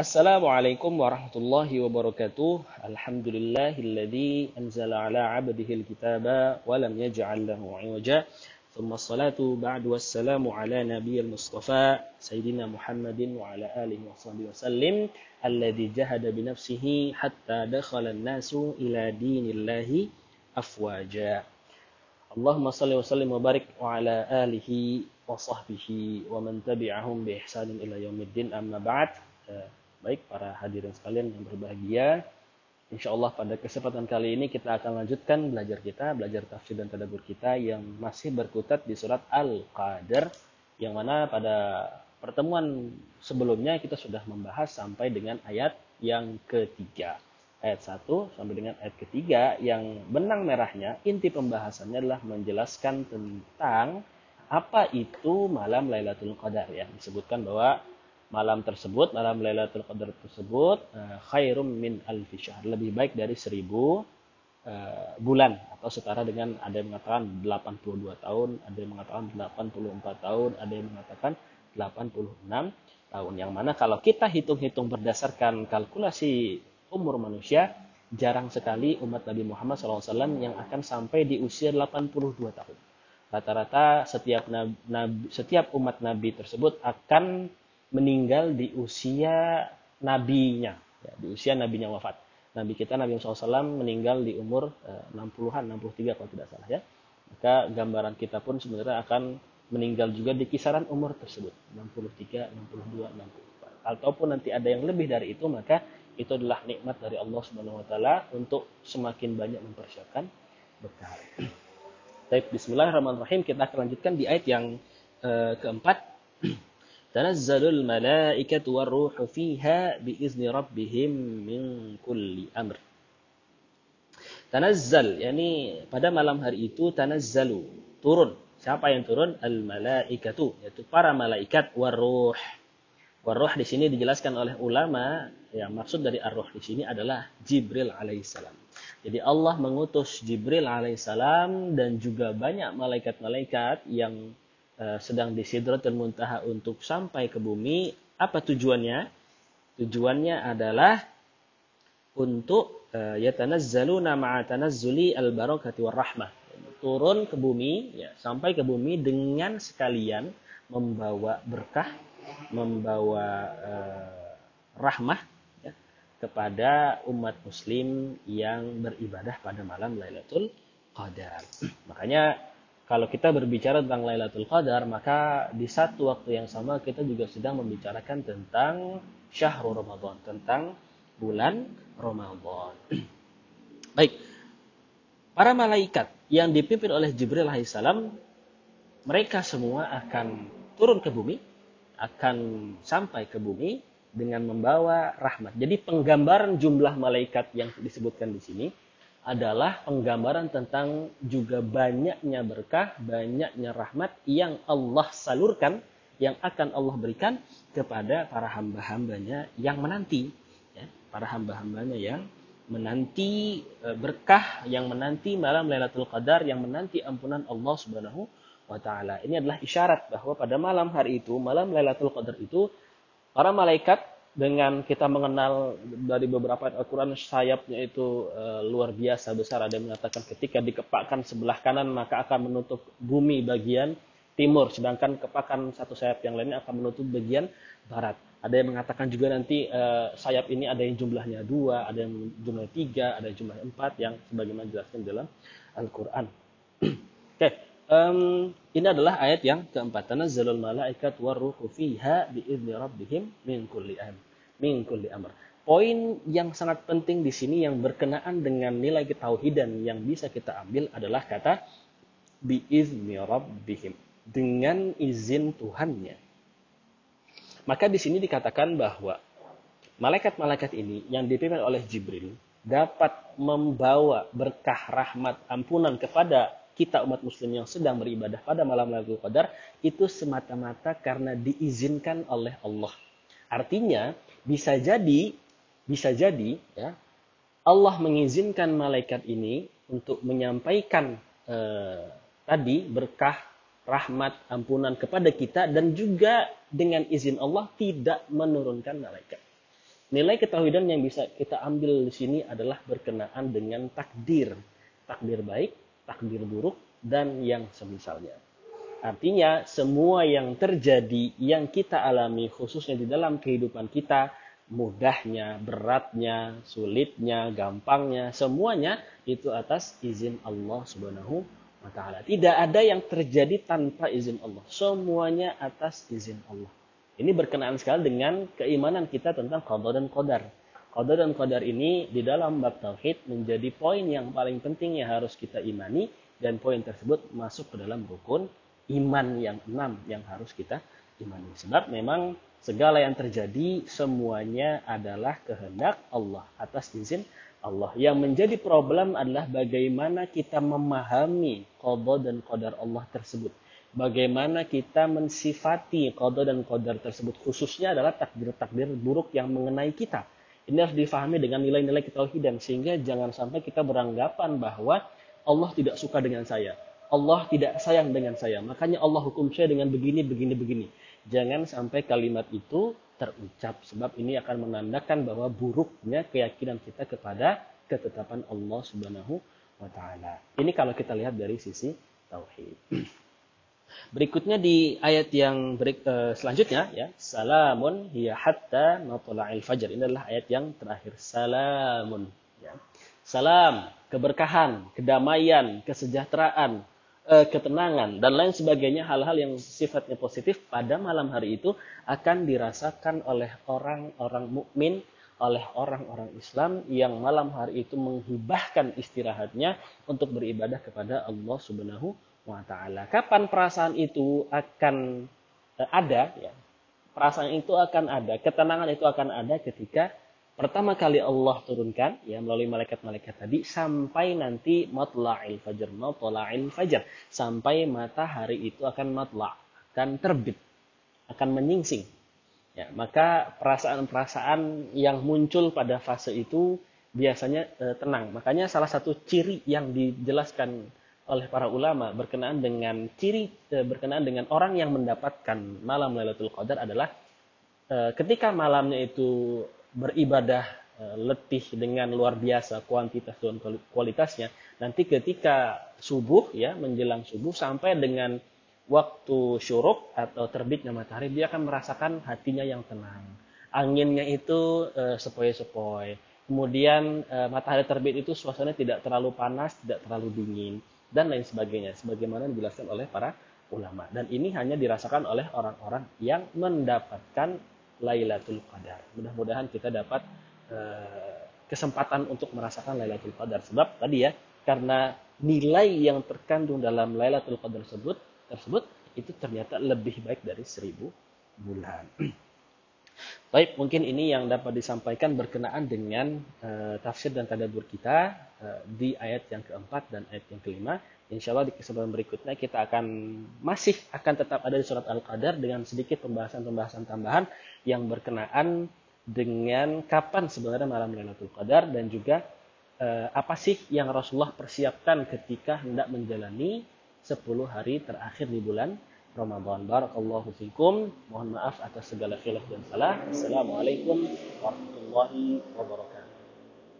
السلام عليكم ورحمة الله وبركاته. الحمد لله الذي أنزل على عبده الكتاب ولم يجعل له عوجا. ثم الصلاة بعد والسلام على نبي المصطفى سيدنا محمد وعلى آله وصحبه وسلم الذي جهد بنفسه حتى دخل الناس إلى دين الله أفواجا. اللهم صل وسلم وبارك وعلى آله وصحبه ومن تبعهم بإحسان إلى يوم الدين. أما بعد Baik para hadirin sekalian yang berbahagia, insya Allah pada kesempatan kali ini kita akan lanjutkan belajar kita, belajar tafsir dan tadabur kita yang masih berkutat di surat Al-Qadar, yang mana pada pertemuan sebelumnya kita sudah membahas sampai dengan ayat yang ketiga. Ayat 1 sampai dengan ayat ketiga yang benang merahnya, inti pembahasannya adalah menjelaskan tentang apa itu malam Lailatul Qadar yang disebutkan bahwa malam tersebut, malam Lailatul Qadar tersebut uh, khairum min alfi syahr, lebih baik dari seribu uh, bulan atau setara dengan ada yang mengatakan 82 tahun, ada yang mengatakan 84 tahun, ada yang mengatakan 86 tahun. Yang mana kalau kita hitung-hitung berdasarkan kalkulasi umur manusia, jarang sekali umat Nabi Muhammad SAW yang akan sampai di usia 82 tahun. Rata-rata setiap nabi, setiap umat Nabi tersebut akan meninggal di usia nabinya, ya, di usia nabinya wafat. Nabi kita Nabi Muhammad SAW meninggal di umur eh, 60-an, 63 kalau tidak salah ya. Maka gambaran kita pun sebenarnya akan meninggal juga di kisaran umur tersebut, 63, 62, 64. Ataupun nanti ada yang lebih dari itu, maka itu adalah nikmat dari Allah Subhanahu wa taala untuk semakin banyak mempersiapkan bekal. Baik, bismillahirrahmanirrahim. Kita akan lanjutkan di ayat yang uh, keempat. Tanazzalul malaikatu warruhu fiha biizni rabbihim min kulli amr. Tanazzal, yakni pada malam hari itu tanazzalu, turun. Siapa yang turun? Al malaikatu, yaitu para malaikat warruh. Warruh di sini dijelaskan oleh ulama, ya maksud dari arruh di sini adalah Jibril alaihissalam. Jadi Allah mengutus Jibril alaihissalam dan juga banyak malaikat-malaikat yang sedang di Sidratul Muntaha untuk sampai ke bumi, apa tujuannya? Tujuannya adalah untuk uh, yatanazzaluna ma'a tanazzuli al-barakati war rahmah. Turun ke bumi, ya, sampai ke bumi dengan sekalian membawa berkah, membawa uh, rahmah ya, kepada umat muslim yang beribadah pada malam Lailatul Qadar. Makanya kalau kita berbicara tentang Lailatul Qadar, maka di satu waktu yang sama kita juga sedang membicarakan tentang syahrul Ramadan, tentang bulan Ramadan. Baik. Para malaikat yang dipimpin oleh Jibril alaihissalam, mereka semua akan turun ke bumi, akan sampai ke bumi dengan membawa rahmat. Jadi penggambaran jumlah malaikat yang disebutkan di sini adalah penggambaran tentang juga banyaknya berkah, banyaknya rahmat yang Allah salurkan, yang akan Allah berikan kepada para hamba-hambanya yang menanti. Ya, para hamba-hambanya yang menanti e, berkah, yang menanti malam Lailatul Qadar, yang menanti ampunan Allah Subhanahu wa taala. Ini adalah isyarat bahwa pada malam hari itu, malam Lailatul Qadar itu para malaikat dengan kita mengenal dari beberapa Al-Quran sayapnya itu e, luar biasa besar. Ada yang mengatakan ketika dikepakkan sebelah kanan maka akan menutup bumi bagian timur, sedangkan kepakan satu sayap yang lainnya akan menutup bagian barat. Ada yang mengatakan juga nanti e, sayap ini ada yang jumlahnya dua, ada yang jumlahnya tiga, ada yang jumlahnya empat, yang sebagaimana dijelaskan dalam Al-Quran. Oke, okay. Um, ini adalah ayat yang keempat. Tanazzalul malaikat waruhu fiha biizni rabbihim min kulli amr. Min kulli amr. Poin yang sangat penting di sini yang berkenaan dengan nilai ketauhidan yang bisa kita ambil adalah kata biizni rabbihim. Dengan izin Tuhannya. Maka di sini dikatakan bahwa malaikat-malaikat ini yang dipimpin oleh Jibril dapat membawa berkah rahmat ampunan kepada kita umat muslim yang sedang beribadah pada malam Lailatul Qadar itu semata-mata karena diizinkan oleh Allah. Artinya bisa jadi bisa jadi ya Allah mengizinkan malaikat ini untuk menyampaikan eh, tadi berkah rahmat ampunan kepada kita dan juga dengan izin Allah tidak menurunkan malaikat. Nilai ketauhidan yang bisa kita ambil di sini adalah berkenaan dengan takdir. Takdir baik, takdir buruk, dan yang semisalnya. Artinya semua yang terjadi yang kita alami khususnya di dalam kehidupan kita mudahnya, beratnya, sulitnya, gampangnya, semuanya itu atas izin Allah Subhanahu wa taala. Tidak ada yang terjadi tanpa izin Allah. Semuanya atas izin Allah. Ini berkenaan sekali dengan keimanan kita tentang qada dan qadar. Qada dan qadar ini di dalam bab tauhid menjadi poin yang paling penting yang harus kita imani dan poin tersebut masuk ke dalam rukun iman yang enam yang harus kita imani. Sebab memang Segala yang terjadi semuanya adalah kehendak Allah atas izin Allah. Yang menjadi problem adalah bagaimana kita memahami qada dan qadar Allah tersebut. Bagaimana kita mensifati qada dan qadar tersebut khususnya adalah takdir-takdir buruk yang mengenai kita. Ini harus difahami dengan nilai-nilai ketauhidan sehingga jangan sampai kita beranggapan bahwa Allah tidak suka dengan saya. Allah tidak sayang dengan saya. Makanya Allah hukum saya dengan begini, begini, begini. Jangan sampai kalimat itu terucap sebab ini akan menandakan bahwa buruknya keyakinan kita kepada ketetapan Allah Subhanahu wa taala. Ini kalau kita lihat dari sisi tauhid. Berikutnya di ayat yang berik, uh, selanjutnya ya, salamun hiya hatta matla'il fajar. Ini adalah ayat yang terakhir. Salamun ya. Salam, keberkahan, kedamaian, kesejahteraan, Eh, ketenangan dan lain sebagainya hal-hal yang sifatnya positif pada malam hari itu akan dirasakan oleh orang-orang mukmin oleh orang-orang Islam yang malam hari itu menghibahkan istirahatnya untuk beribadah kepada Allah Subhanahu wa taala. Kapan perasaan itu akan eh, ada ya? Perasaan itu akan ada, ketenangan itu akan ada ketika pertama kali Allah turunkan ya melalui malaikat-malaikat tadi sampai nanti matla'il fajr matla'il fajr sampai matahari itu akan matla akan terbit akan menyingsing ya maka perasaan-perasaan yang muncul pada fase itu biasanya e, tenang makanya salah satu ciri yang dijelaskan oleh para ulama berkenaan dengan ciri e, berkenaan dengan orang yang mendapatkan malam Lailatul Qadar adalah e, ketika malamnya itu beribadah eh, letih dengan luar biasa kuantitas dan kualitasnya nanti ketika subuh ya menjelang subuh sampai dengan waktu syuruk atau terbitnya matahari dia akan merasakan hatinya yang tenang. Anginnya itu sepoi-sepoi. Kemudian matahari terbit itu suasana tidak terlalu panas tidak terlalu dingin dan lain sebagainya sebagaimana dijelaskan oleh para ulama dan ini hanya dirasakan oleh orang-orang yang mendapatkan Lailatul Qadar. Mudah-mudahan kita dapat uh, kesempatan untuk merasakan Lailatul Qadar. Sebab tadi ya, karena nilai yang terkandung dalam Lailatul Qadar tersebut, tersebut itu ternyata lebih baik dari seribu bulan. Baik, mungkin ini yang dapat disampaikan berkenaan dengan uh, tafsir dan tadabur kita uh, di ayat yang keempat dan ayat yang kelima. Insya Allah di kesempatan berikutnya kita akan masih akan tetap ada di surat Al-Qadar dengan sedikit pembahasan-pembahasan tambahan yang berkenaan dengan kapan sebenarnya malam Lailatul Qadar dan juga eh, apa sih yang Rasulullah persiapkan ketika hendak menjalani 10 hari terakhir di bulan Ramadan. Barakallahu fikum. Mohon maaf atas segala khilaf dan salah. Assalamualaikum warahmatullahi wabarakatuh.